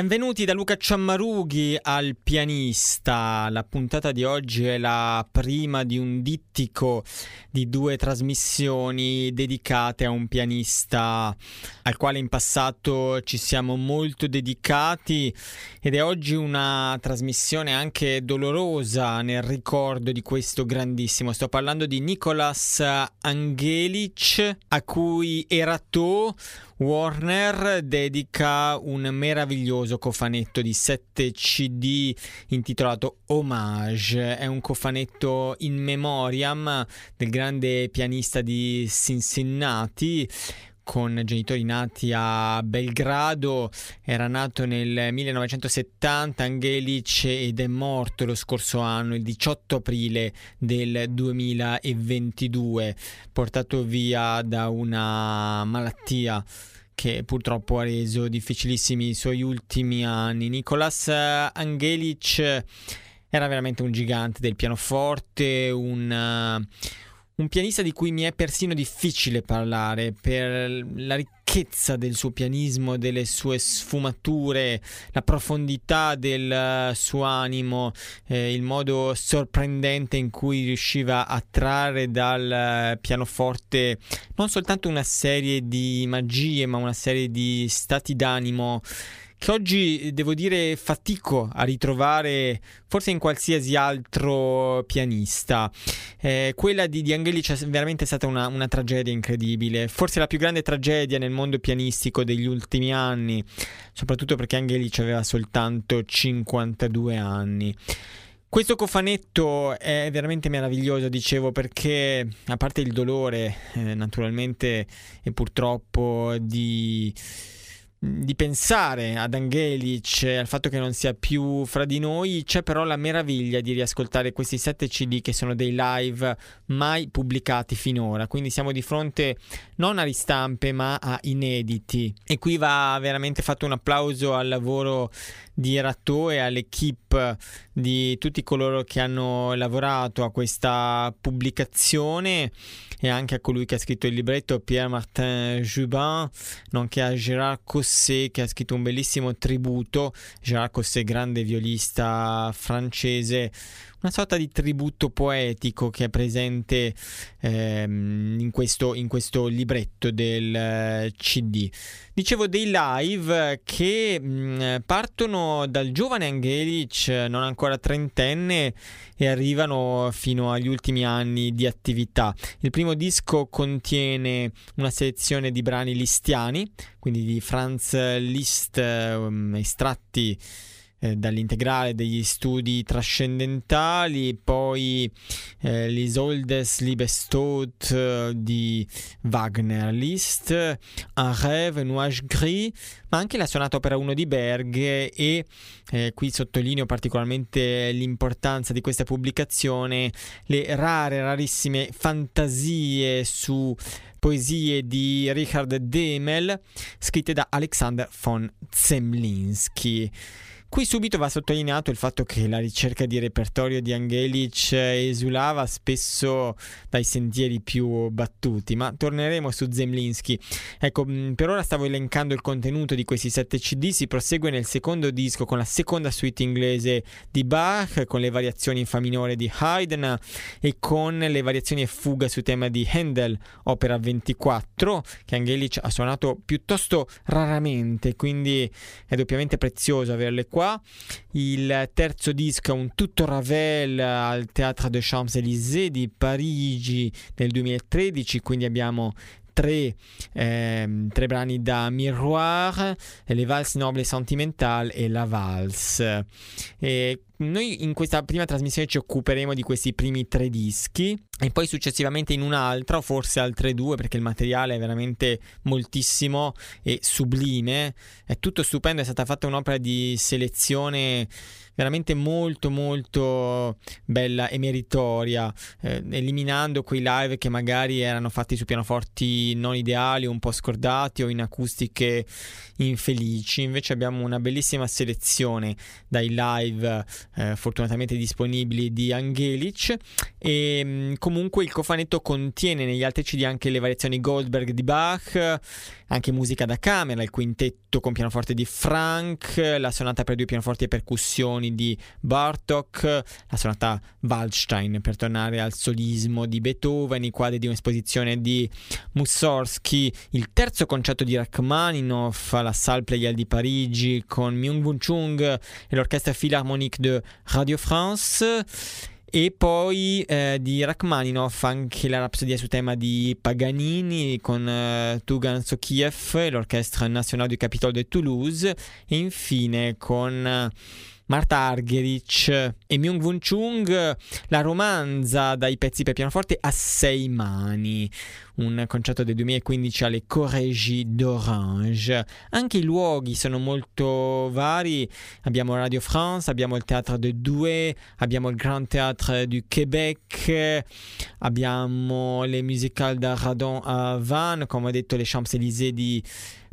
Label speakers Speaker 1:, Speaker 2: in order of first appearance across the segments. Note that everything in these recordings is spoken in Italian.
Speaker 1: Benvenuti da Luca Ciammarughi al pianista. La puntata di oggi è la prima di un dittico di due trasmissioni dedicate a un pianista al quale in passato ci siamo molto dedicati ed è oggi una trasmissione anche dolorosa nel ricordo di questo grandissimo. Sto parlando di Nicolas Angelic a cui Erato Warner dedica un meraviglioso cofanetto di 7 CD intitolato Homage. È un cofanetto in memoriam del grande pianista di Cincinnati con genitori nati a Belgrado, era nato nel 1970 Angelic ed è morto lo scorso anno, il 18 aprile del 2022, portato via da una malattia che purtroppo ha reso difficilissimi i suoi ultimi anni. Nicolas Angelic era veramente un gigante del pianoforte, un un pianista di cui mi è persino difficile parlare per la ricchezza del suo pianismo, delle sue sfumature, la profondità del suo animo, eh, il modo sorprendente in cui riusciva a trarre dal pianoforte non soltanto una serie di magie, ma una serie di stati d'animo che oggi devo dire fatico a ritrovare forse in qualsiasi altro pianista. Eh, quella di, di Angelic è veramente stata una, una, tragedia incredibile, forse la più grande tragedia nel mondo pianistico degli ultimi anni, soprattutto perché Angelic aveva soltanto 52 anni. Questo cofanetto è veramente meraviglioso, dicevo, perché a parte il dolore, eh, naturalmente, e purtroppo di di pensare ad Angelic, al fatto che non sia più fra di noi, c'è però la meraviglia di riascoltare questi sette CD che sono dei live mai pubblicati finora, quindi siamo di fronte non a ristampe ma a inediti. E qui va veramente fatto un applauso al lavoro di Ratto e all'equipe di tutti coloro che hanno lavorato a questa pubblicazione e anche a colui che ha scritto il libretto Pierre-Martin Jubin, nonché a Gérard Cosset che ha scritto un bellissimo tributo, Gérard Cosset grande violista francese una sorta di tributo poetico che è presente ehm, in, questo, in, questo, libretto del eh, CD. Dicevo dei live che mh, mm, partono dal giovane Angelic, non ancora trentenne, e arrivano fino agli ultimi anni di attività. Il primo disco contiene una selezione di brani listiani, quindi di Franz Liszt, um, estratti eh, dall'integrale degli studi trascendentali, poi eh, l'Isoldes Liebestod eh, di Wagner Liszt, Un rêve nuage gris, ma anche la sonata opera 1 di Berg e eh, qui sottolineo particolarmente l'importanza di questa pubblicazione, le rare, rarissime fantasie su poesie di Richard Demel scritte da Alexander von Zemlinsky Qui subito va sottolineato il fatto che la ricerca di repertorio di Angelic esulava spesso dai sentieri più battuti, ma torneremo su Zemlinsky. Ecco, mm, per ora stavo elencando il contenuto di questi sette CD, si prosegue nel secondo disco con la seconda suite inglese di Bach, con le variazioni in Fa minore di Haydn e con le variazioni e fuga su tema di Handel, opera 24, che Angelic ha suonato piuttosto raramente, quindi è doppiamente prezioso averle qua qua. Il terzo disco è un tutto Ravel al Théâtre des Champs-Élysées di Parigi nel 2013, quindi abbiamo Tre, eh, tre, brani da Miroir, Le Valse Noble Sentimental e La Valse. E noi in questa prima trasmissione ci occuperemo di questi primi tre dischi e poi successivamente in un'altra o forse altre due perché il materiale è veramente moltissimo e sublime. È tutto stupendo, è stata fatta un'opera di selezione veramente molto molto bella e meritoria, eh, eliminando quei live che magari erano fatti su pianoforti non ideali, un po' scordati o in acustiche infelici. Invece abbiamo una bellissima selezione dai live eh, fortunatamente disponibili di Angelic. E mh, comunque il cofanetto contiene negli altri CD anche le variazioni Goldberg di Bach, anche musica da camera, il quintetto con pianoforte di Frank, la sonata per due pianoforti e percussioni di Bartok, la sonata Waldstein per tornare al solismo di Beethoven, i quadri di un'esposizione di Mussorgsky, il terzo concerto di Rachmaninoff, la Salle Pleyel di Parigi con Myung-Woo Chung e l'Orchestra Philharmonique de Radio France e poi eh, di Rachmaninoff anche la rapsodia su tema di Paganini con eh, Tugan Sokiev e l'Orchestra Nationale du Capitole de Toulouse. E infine con eh, Marta Argerich e Myung Wun Chung, la romanza dai pezzi per pianoforte a sei mani, un concerto del 2015 alle Corrégies d'Orange. Anche i luoghi sono molto vari, abbiamo Radio France, abbiamo il Théâtre de Douai, abbiamo il Grand Théâtre du Québec, abbiamo le musical da Radon a Vannes, come ho detto le Champs-Élysées di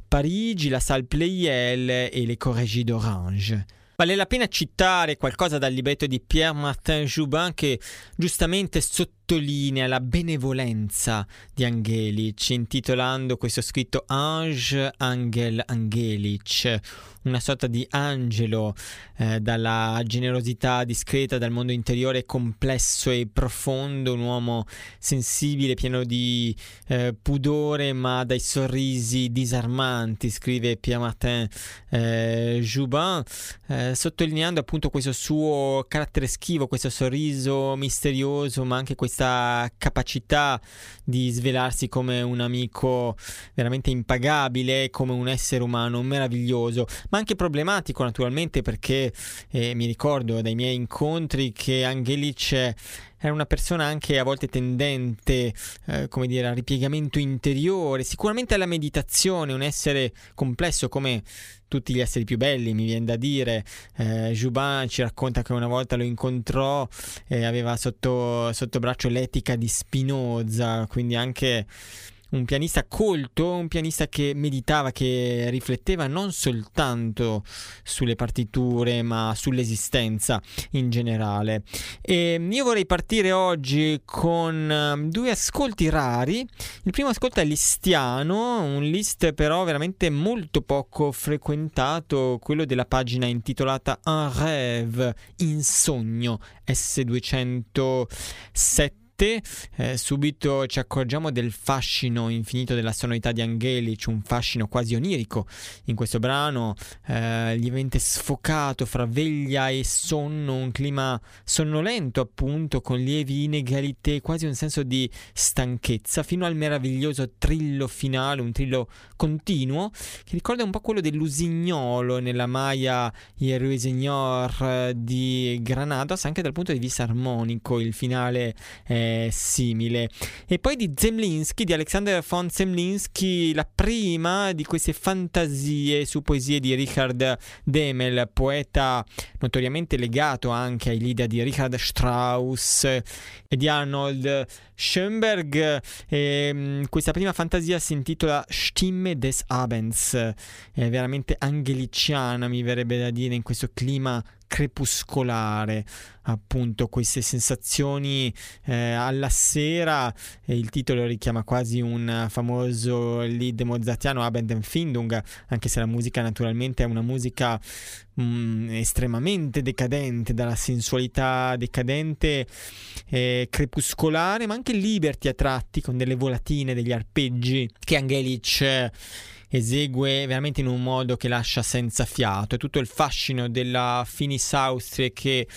Speaker 1: Parigi, la Salle Pleyel e le Corrégies d'Orange. Vale la pena citare qualcosa dal libretto di Pierre Martin Joubin che giustamente sottolinea la benevolenza di Angelic, intitolando questo scritto Ange Angel Angelic, una sorta di angelo eh, dalla generosità discreta, dal mondo interiore complesso e profondo, un uomo sensibile, pieno di eh, pudore, ma dai sorrisi disarmanti, scrive Pierre Martin eh, Joubin, eh, sottolineando appunto questo suo carattere schivo, questo sorriso misterioso, ma anche questa capacità di svelarsi come un amico veramente impagabile, come un essere umano meraviglioso, ma anche problematico naturalmente perché eh, mi ricordo dai miei incontri che Angelic era una persona anche a volte tendente, eh, come dire, al ripiegamento interiore, sicuramente alla meditazione, un essere complesso come tutti gli esseri più belli, mi viene da dire. Eh, Jubin ci racconta che una volta lo incontrò e aveva sotto, sotto braccio l'etica di Spinoza, quindi anche un pianista colto, un pianista che meditava, che rifletteva non soltanto sulle partiture, ma sull'esistenza in generale. E io vorrei partire oggi con um, due ascolti rari. Il primo ascolto è listiano, un list però veramente molto poco frequentato, quello della pagina intitolata Un rêve, in sogno, S207 te, eh, subito ci accorgiamo del fascino infinito della sonorità di Angelic, un fascino quasi onirico in questo brano, eh, lievemente sfocato fra veglia e sonno, un clima sonnolento appunto, con lievi inegalità, quasi un senso di stanchezza, fino al meraviglioso trillo finale, un trillo continuo, che ricorda un po' quello dell'usignolo nella Maya Ruiseñor di Granados, anche dal punto di vista armonico, il finale è simile. E poi di Zemlinsky, di Alexander von Zemlinsky, la prima di queste fantasie su poesie di Richard Demel, poeta notoriamente legato anche ai leader di Richard Strauss e di Arnold Schoenberg. E, mm, questa prima fantasia si intitola Stimme des Abends, è veramente angeliciana, mi verrebbe da dire, in questo clima crepuscolare, appunto queste sensazioni eh, alla sera, e il titolo richiama quasi un famoso lead mozartiano Abendempfindung, anche se la musica naturalmente è una musica mh, mm, estremamente decadente, dalla sensualità decadente, eh, crepuscolare, ma anche liberty a tratti, con delle volatine, degli arpeggi che Angelic esegue veramente in un modo che lascia senza fiato. È tutto il fascino della Finis Austria che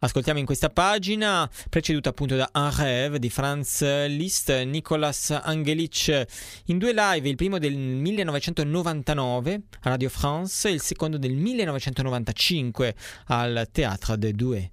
Speaker 1: ascoltiamo in questa pagina, preceduta appunto da Un rêve di Franz Liszt, Nicolas Angelic in due live, il primo del 1999 a Radio France e il secondo del 1995 al Théâtre de Douai.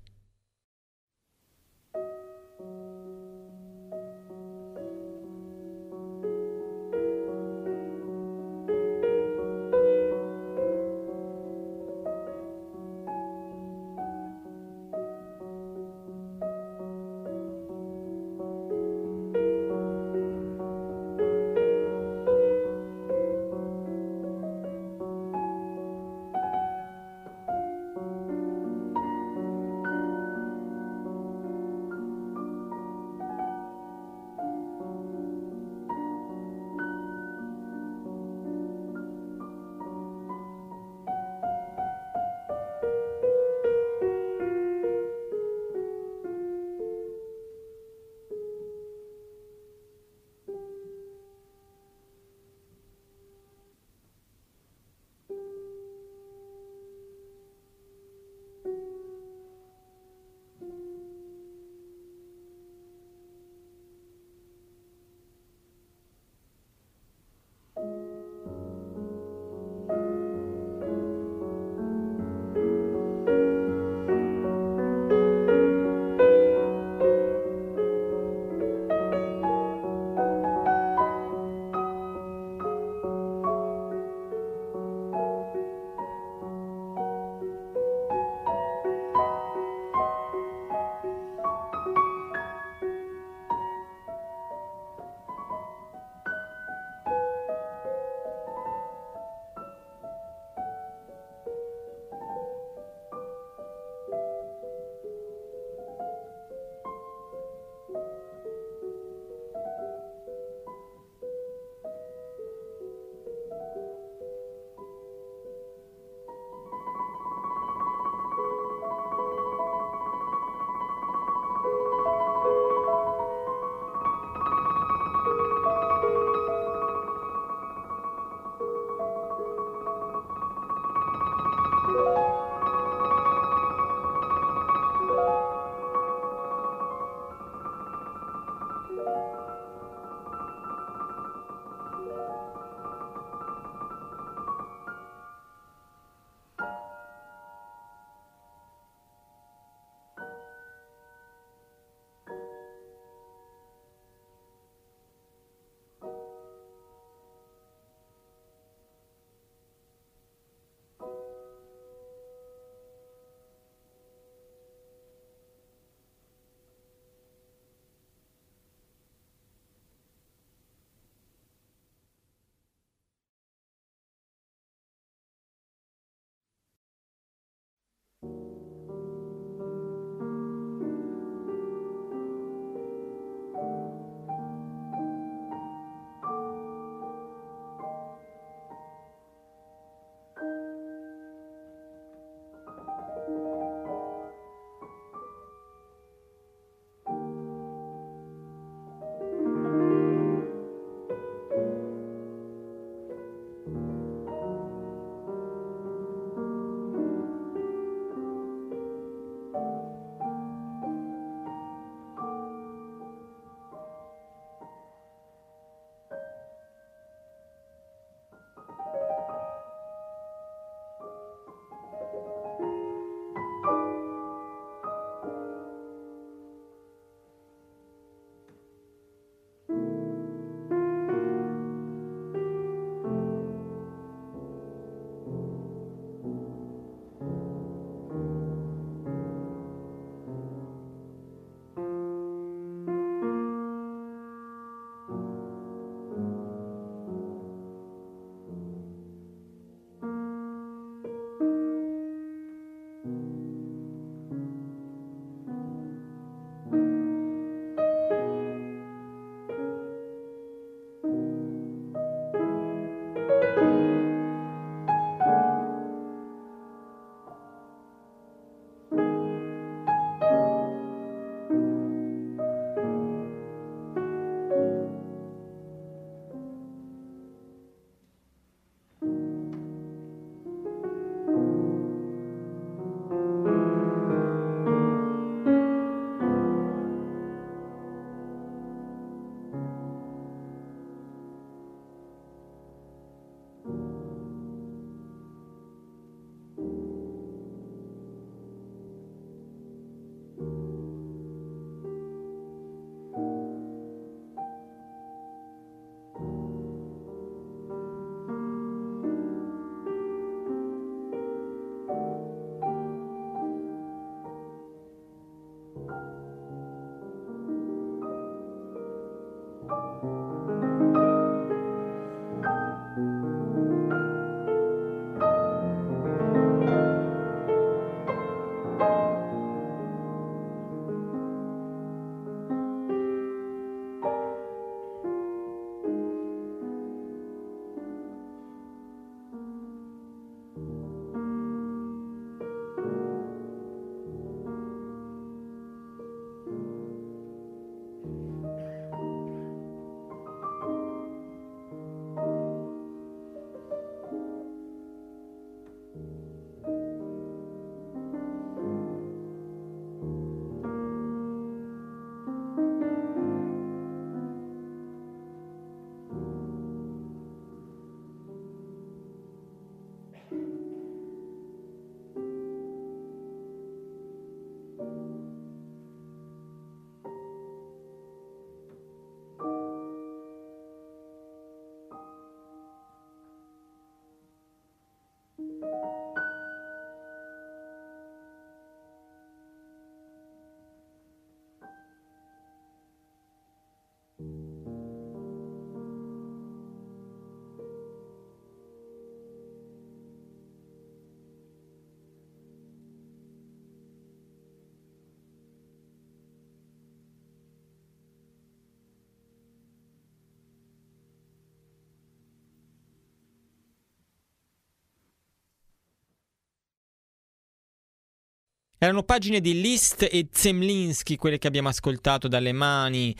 Speaker 1: Erano pagine di Liszt e Zemlinsky, quelle che abbiamo ascoltato dalle mani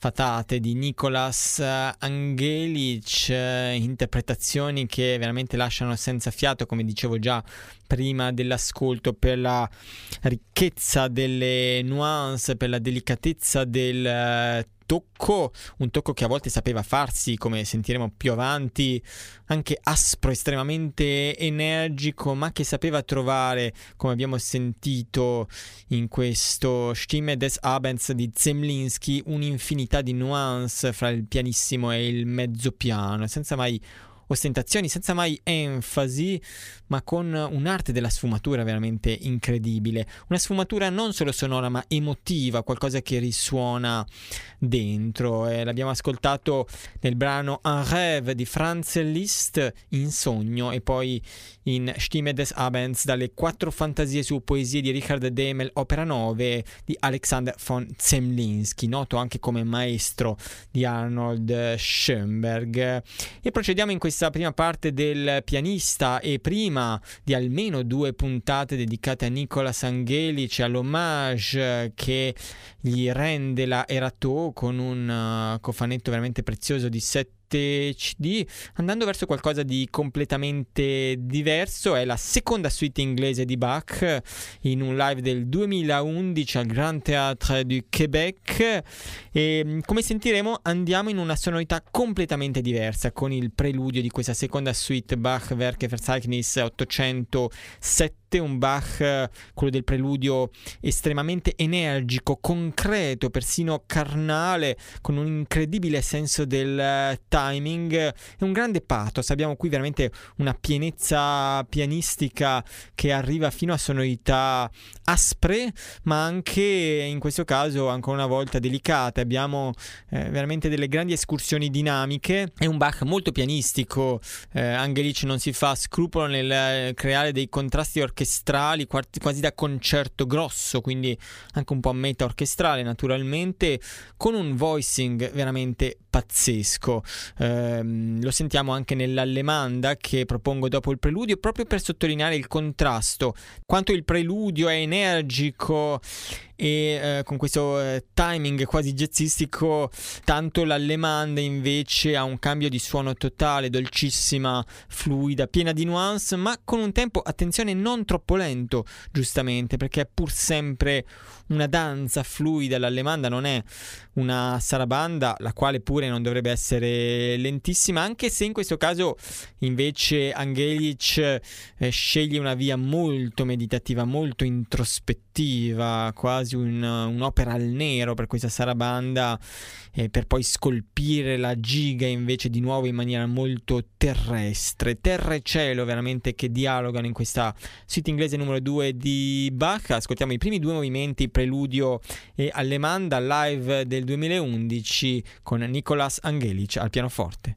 Speaker 1: fatate di Nicolas Angelic, interpretazioni che veramente lasciano senza fiato, come dicevo già prima dell'ascolto, per la ricchezza delle nuance, per la delicatezza del tocco, un tocco che a volte sapeva farsi, come sentiremo più avanti, anche aspro, estremamente energico, ma che sapeva trovare, come abbiamo sentito in questo Stimme des Abends di Zemlinsky, un'infinità di nuance fra il pianissimo e il mezzo piano, senza mai ostentazioni, senza mai enfasi, ma con un'arte della sfumatura veramente incredibile. Una sfumatura non solo sonora, ma emotiva, qualcosa che risuona dentro. Eh, l'abbiamo ascoltato nel brano Un rêve di Franz Liszt in sogno e poi in Stimme des Abends dalle quattro fantasie su poesie di Richard Demel, opera 9 di Alexander von Zemlinsky, noto anche come maestro di Arnold Schoenberg. E procediamo in questa prima parte del pianista e prima di almeno due puntate dedicate a Nicolas Angelic, all'hommage che gli rende la Erato con un uh, cofanetto veramente prezioso di 7 CD, andando verso qualcosa di completamente diverso. È la seconda suite inglese di Bach in un live del 2011 al Grand Théâtre du Québec. E mm, come sentiremo, andiamo in una sonorità completamente diversa con il preludio di questa seconda suite Bach Werke Verzeichnis 807 un Bach, quello del preludio, estremamente energico, concreto, persino carnale, con un incredibile senso del eh, timing e un grande pathos. Abbiamo qui veramente una pienezza pianistica che arriva fino a sonorità aspre, ma anche in questo caso ancora una volta delicate. Abbiamo eh, veramente delle grandi escursioni dinamiche. È un Bach molto pianistico. Eh, Angelic non si fa scrupolo nel eh, creare dei contrasti orchestrali orchestrali, quasi da concerto grosso, quindi anche un po' meta orchestrale naturalmente, con un voicing veramente pazzesco. Eh, lo sentiamo anche nell'allemanda che propongo dopo il preludio, proprio per sottolineare il contrasto, quanto il preludio è energico e eh, con questo eh, timing quasi jazzistico, tanto l'allemande invece ha un cambio di suono totale, dolcissima, fluida, piena di nuance, ma con un tempo, attenzione, non troppo lento, giustamente, perché è pur sempre una danza fluida, l'allemanda non è una sarabanda, la quale pure non dovrebbe essere lentissima, anche se in questo caso invece Angelic eh, sceglie una via molto meditativa, molto introspettiva, quasi un, un'opera al nero per questa sarabanda, eh, per poi scolpire la giga invece di nuovo in maniera molto terrestre, terra e cielo veramente che dialogano in questa suite inglese numero 2 di Bach. Ascoltiamo i primi due movimenti, preludio e allemanda live del 2011 con Nicolas Angelic al pianoforte.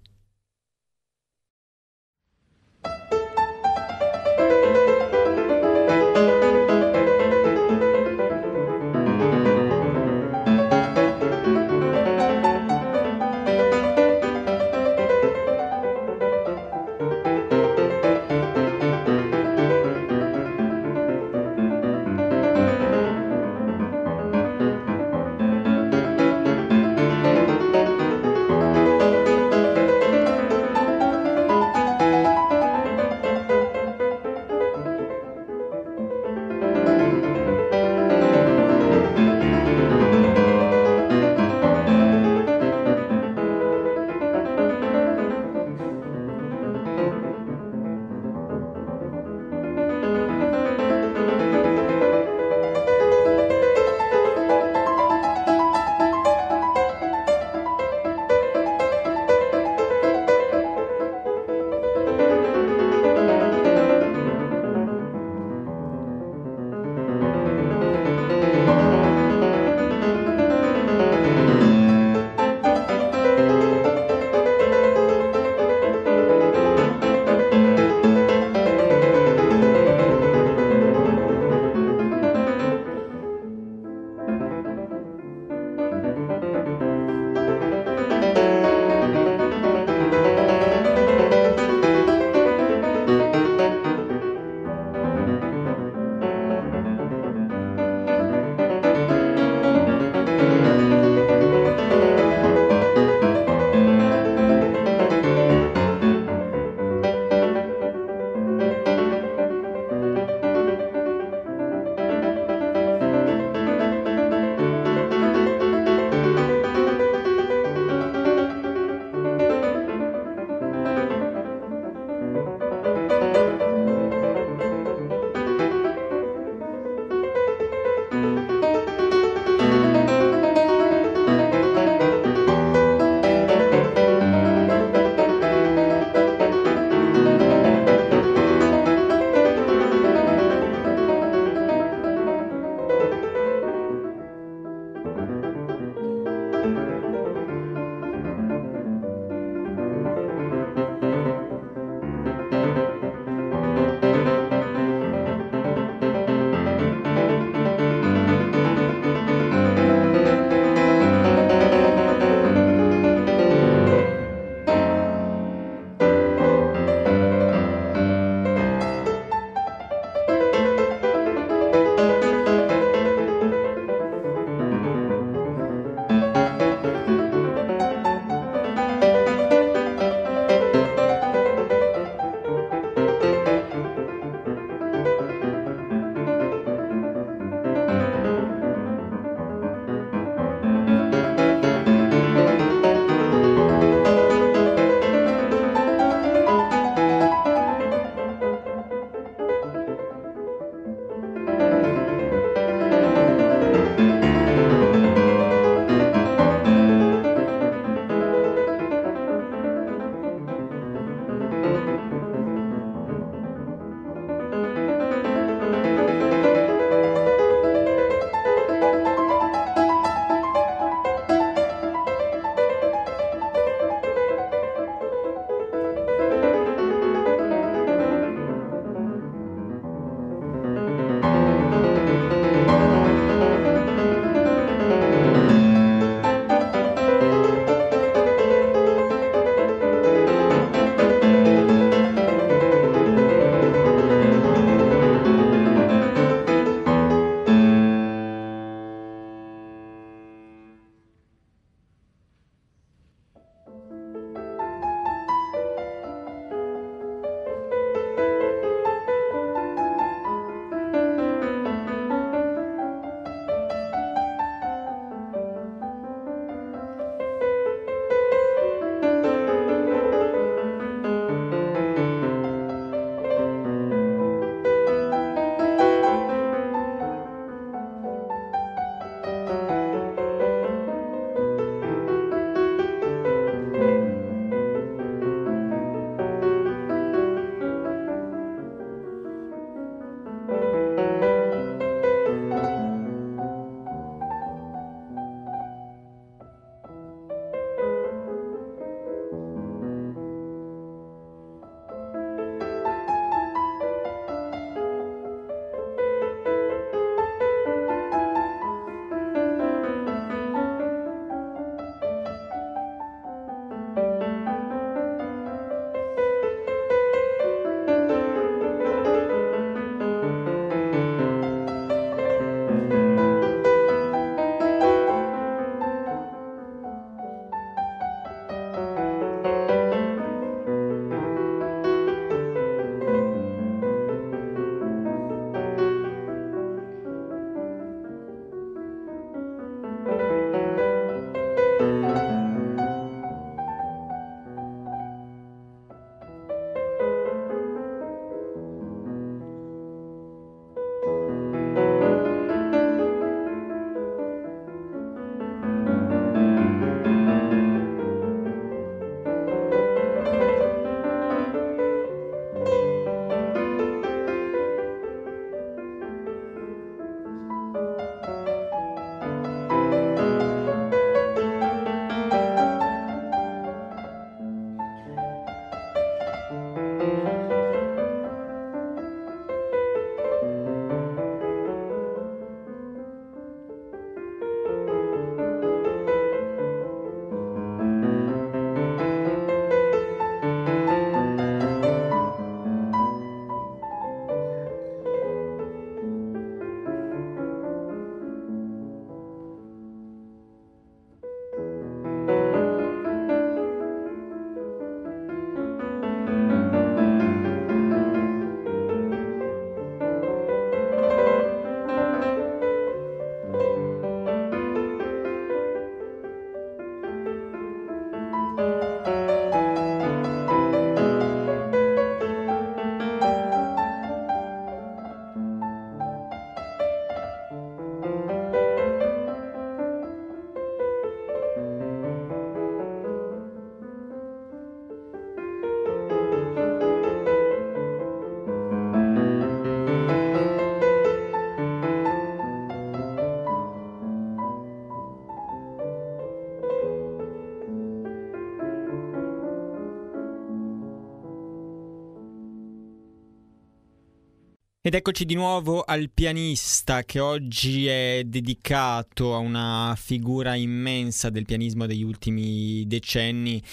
Speaker 1: Ed eccoci di nuovo al pianista che oggi è dedicato a una figura immensa del pianismo degli ultimi decenni,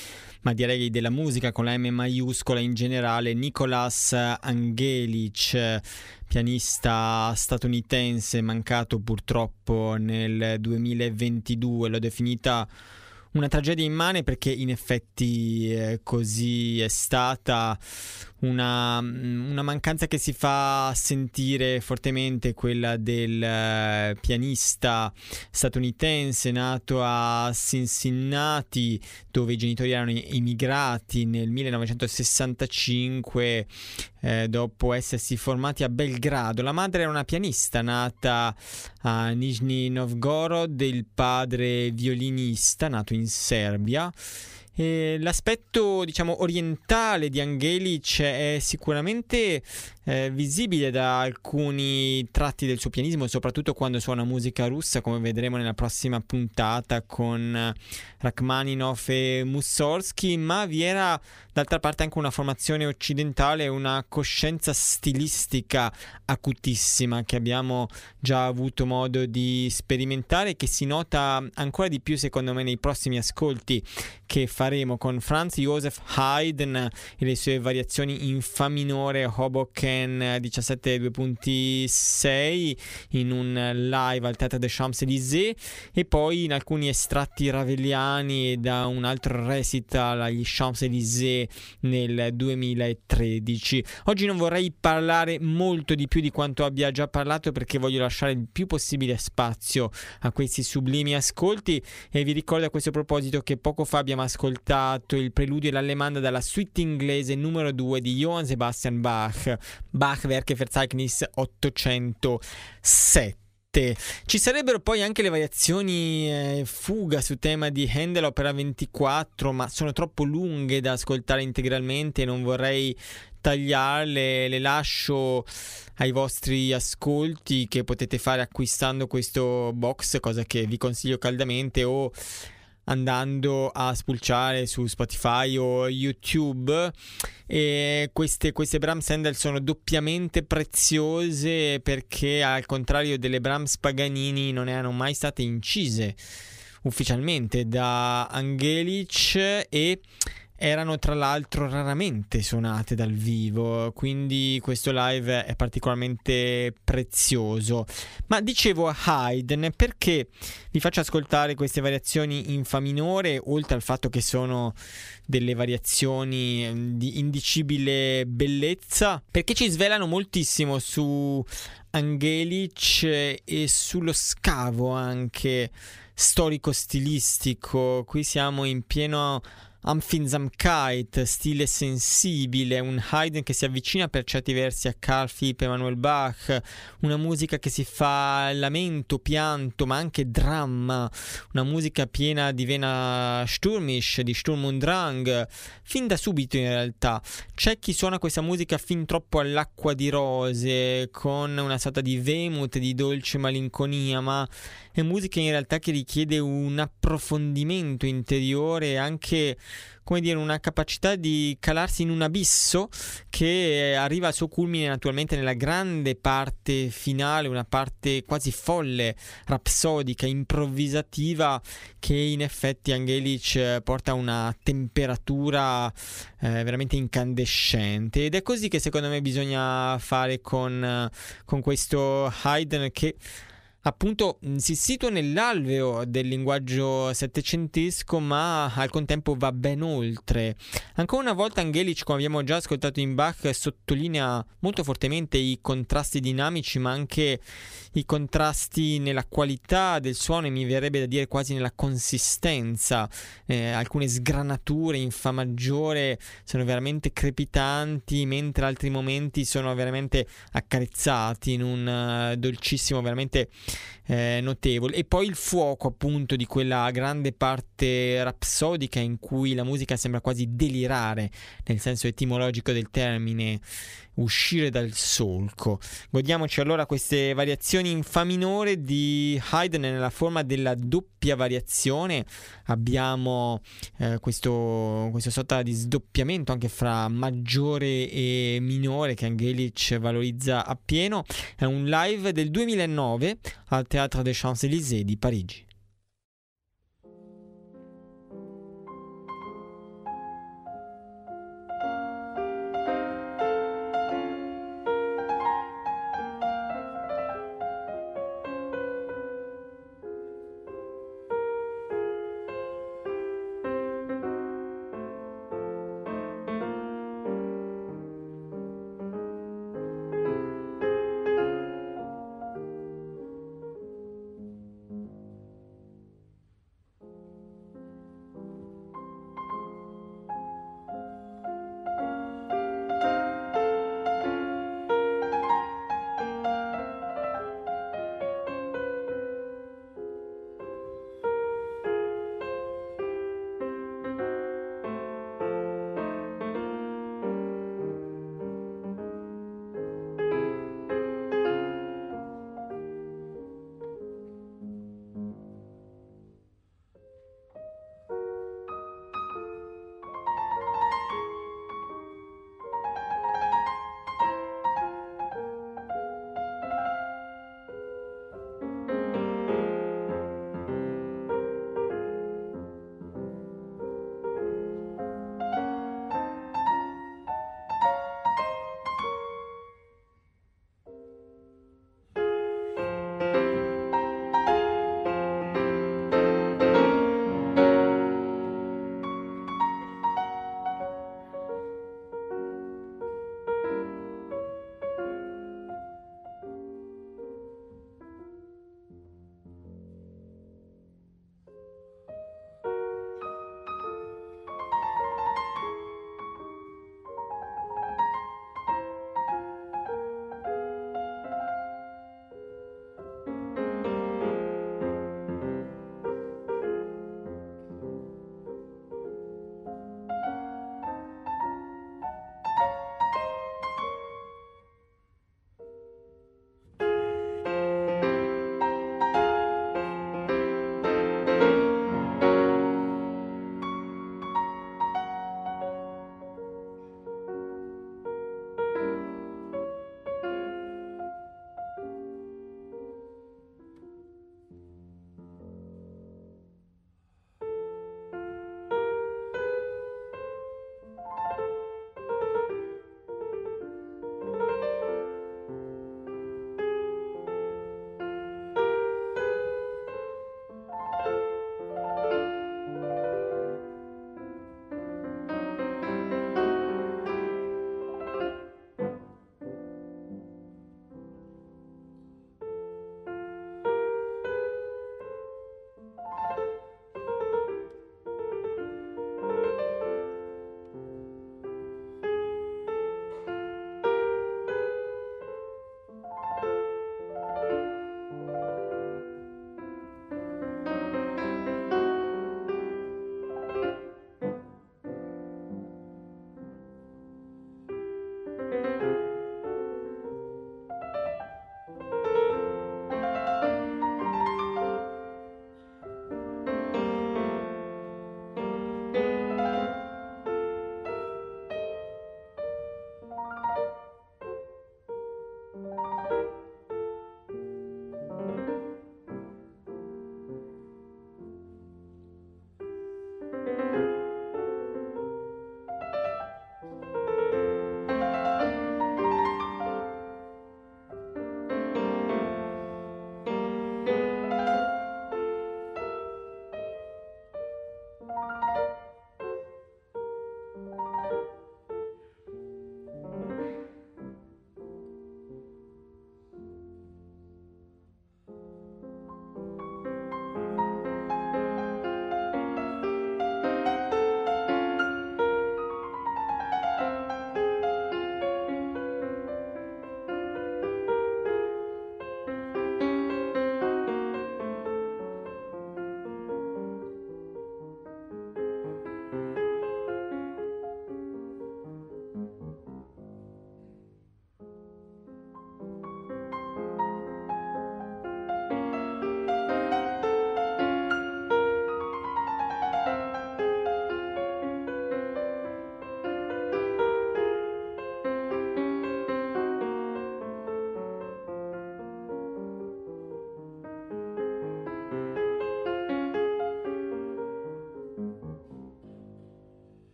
Speaker 1: ma direi della musica con la M maiuscola in generale, Nicolas Angelic, pianista statunitense mancato purtroppo nel 2022, l'ho definita una tragedia immane perché in effetti eh, così è stata una, una, mancanza che si fa sentire fortemente quella del uh, pianista statunitense nato a Cincinnati dove i genitori erano immigrati nel 1965 eh, dopo essersi formati a Belgrado. La madre era una pianista nata a Nizhny Novgorod, il padre violinista nato in Serbia eh, l'aspetto, diciamo, orientale di Angelic è sicuramente eh, visibile da alcuni tratti del suo pianismo, soprattutto quando suona musica russa, come vedremo nella prossima puntata con Rachmaninov e Mussorgsky, ma vi era d'altra parte anche una formazione occidentale, una coscienza stilistica acutissima che abbiamo già avuto modo di sperimentare, che si nota ancora di più secondo me nei prossimi ascolti che faremo con Franz Joseph Haydn e le sue variazioni in Fa minore Hoboken 17.2.6 in un live al Teatro des Champs-Élysées e poi in alcuni estratti raveliani da un altro recital agli Champs-Élysées nel 2013. Oggi non vorrei parlare molto di più di quanto abbia già parlato perché voglio lasciare il più possibile spazio a questi sublimi ascolti e vi ricordo a questo proposito che poco fa abbiamo ascoltato il preludio e l'allemanda dalla suite inglese numero 2 di Johann Sebastian Bach, Bach Werke Verzeichnis 807. Ci sarebbero poi anche le variazioni eh, fuga su tema di Handel Opera 24, ma sono troppo lunghe da ascoltare integralmente non vorrei tagliarle, le lascio ai vostri ascolti che potete fare acquistando questo box, cosa che vi consiglio caldamente o andando a spulciare su Spotify o YouTube. E queste, queste Brahms Handel sono doppiamente preziose perché al contrario delle Brahms Paganini non erano mai state incise ufficialmente da Angelic e erano tra l'altro raramente suonate dal vivo, quindi questo live è particolarmente prezioso. Ma dicevo a Haydn perché vi faccio ascoltare queste variazioni in Fa minore, oltre al fatto che sono delle variazioni ehm, di indicibile bellezza, perché ci svelano moltissimo su Angelic e sullo scavo anche storico-stilistico. Qui siamo in pieno Ampfinsamkeit, stile sensibile, un Haydn che si avvicina per certi versi a Carl Philipp Emanuel Bach, una musica che si fa lamento, pianto, ma anche dramma, una musica piena di vena Sturmisch, di Sturm und Drang, fin da subito in realtà. C'è chi suona questa musica fin troppo all'acqua di rose, con una sorta di vemut, di dolce malinconia, ma è musica in realtà che richiede un approfondimento interiore anche come dire, una capacità di calarsi in un abisso che arriva al suo culmine naturalmente nella grande parte finale, una parte quasi folle, rapsodica, improvvisativa, che in effetti Angelic porta a una temperatura eh, veramente incandescente. Ed è così che secondo me bisogna fare con, con questo Haydn che appunto si situa nell'alveo del linguaggio settecentesco ma al contempo va ben oltre. Ancora una volta Angelic, come abbiamo già ascoltato in Bach, sottolinea molto fortemente i contrasti dinamici ma anche i contrasti nella qualità del suono e mi verrebbe da dire quasi nella consistenza. Eh, alcune sgranature in Fa maggiore sono veramente crepitanti mentre altri momenti sono veramente accarezzati in un uh, dolcissimo, veramente eh, notevole. E poi il fuoco, appunto, di quella grande parte rapsodica in cui la musica sembra quasi delirare, nel senso etimologico del termine, uscire dal solco. Godiamoci allora queste variazioni in Fa minore di Haydn nella forma della doppia variazione. Abbiamo eh, questo, questo sorta di sdoppiamento anche fra maggiore e minore che Angelic valorizza appieno. È un live del 2009 al Théâtre des Champs-Élysées di Parigi.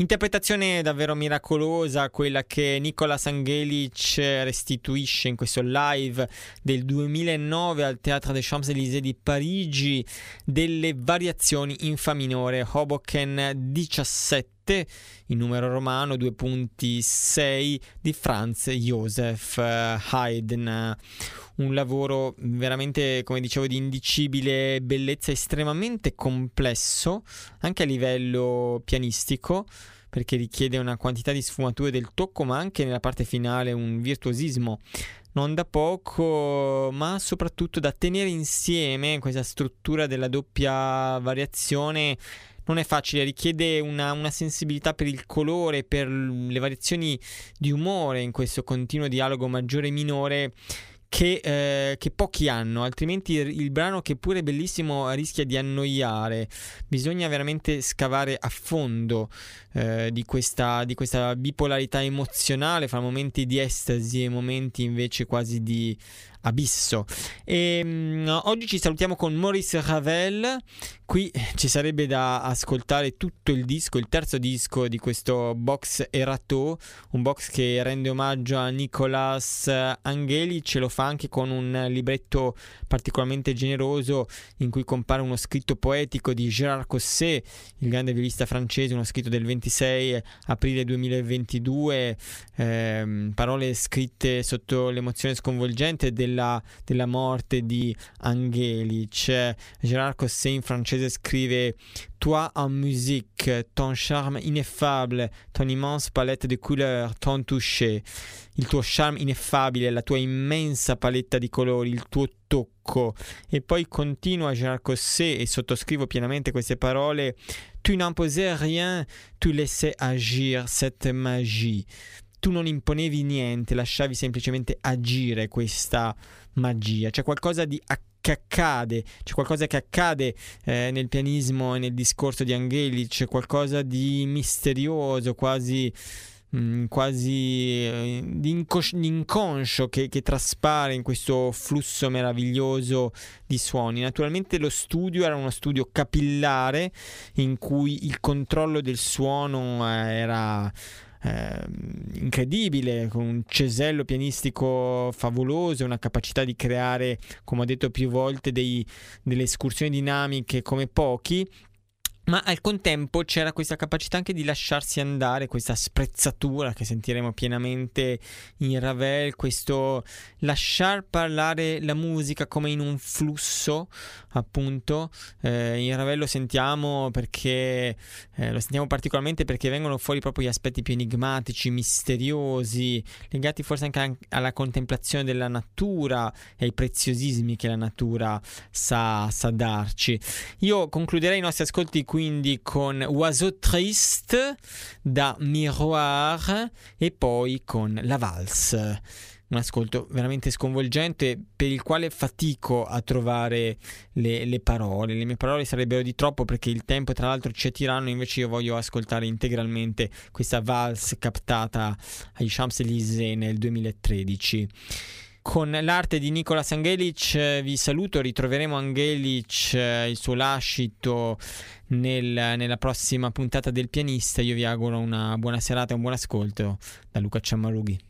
Speaker 1: Interpretazione davvero miracolosa, quella che Nicolas Angelic restituisce in questo live del 2009 al Théâtre des Champs-Élysées di Parigi, delle variazioni in Fa minore, Hoboken 17 in numero romano 2.6 di Franz Joseph Haydn. Un lavoro veramente, come dicevo, di indicibile bellezza, estremamente complesso, anche a livello pianistico, perché richiede una quantità di sfumature del tocco, ma anche nella parte finale un virtuosismo non da poco, ma soprattutto da tenere insieme questa struttura della doppia variazione non è facile, richiede una, una, sensibilità per il colore, per le variazioni di umore in questo continuo dialogo maggiore e minore che, eh, che, pochi hanno, altrimenti il brano che pure è bellissimo rischia di annoiare. Bisogna veramente scavare a fondo eh, di, questa, di, questa, bipolarità emozionale fra momenti di estasi e momenti invece quasi di abisso. E, um, oggi ci salutiamo con Maurice Ravel. Qui ci sarebbe da ascoltare tutto il disco, il terzo disco di questo box Erato, un box che rende omaggio a Nicolas Angeli, ce lo fa anche con un libretto particolarmente generoso in cui compare uno scritto poetico di Gérard Cosset, il grande violista francese, uno scritto del 26 aprile 2022, ehm, parole scritte sotto l'emozione sconvolgente della, della morte di Angelic. Gérard Cosset in francese scrive Toi en musique, ton charme ineffable, ton immense palette de couleurs, ton toucher, il tuo charme ineffabile, la tua immensa paletta di colori, il tuo tocco. E poi continua Gérard Cosset e sottoscrivo pienamente queste parole. Tu n'imposais rien, tu laissais agir cette magie. Tu non imponevi niente, lasciavi semplicemente agire questa magia. C'è qualcosa di accadente che accade, c'è qualcosa che accade eh, nel pianismo e nel discorso di Angeli, c'è qualcosa di misterioso, quasi, mh, mm, quasi eh, di, incos- di, inconscio che, che, traspare in questo flusso meraviglioso di suoni. Naturalmente lo studio era uno studio capillare in cui il controllo del suono eh, era eh, incredibile, con un cesello pianistico favoloso, una capacità di creare, come ho detto più volte, dei, delle escursioni dinamiche come pochi ma al contempo c'era questa capacità anche di lasciarsi andare, questa sprezzatura che sentiremo pienamente in Ravel, questo lasciar parlare la musica come in un flusso, appunto. Eh, in Ravel lo sentiamo perché eh, lo sentiamo particolarmente perché vengono fuori proprio gli aspetti più enigmatici, misteriosi, legati forse anche alla contemplazione della natura e ai preziosismi che la natura sa, sa darci. Io concluderei i nostri ascolti qui quindi con Oiseau Triste da Miroir e poi con La Valse. Un ascolto veramente sconvolgente per il quale fatico a trovare le, le, parole. Le mie parole sarebbero di troppo perché il tempo tra l'altro ci tiranno, invece io voglio ascoltare integralmente questa valse captata ai Champs-Élysées nel 2013. Con l'arte di Nicolas Angelic eh, vi saluto, ritroveremo Angelic, eh, il suo lascito nel, nella prossima puntata del pianista. Io vi auguro una buona serata e un buon ascolto da Luca Ciammarughi.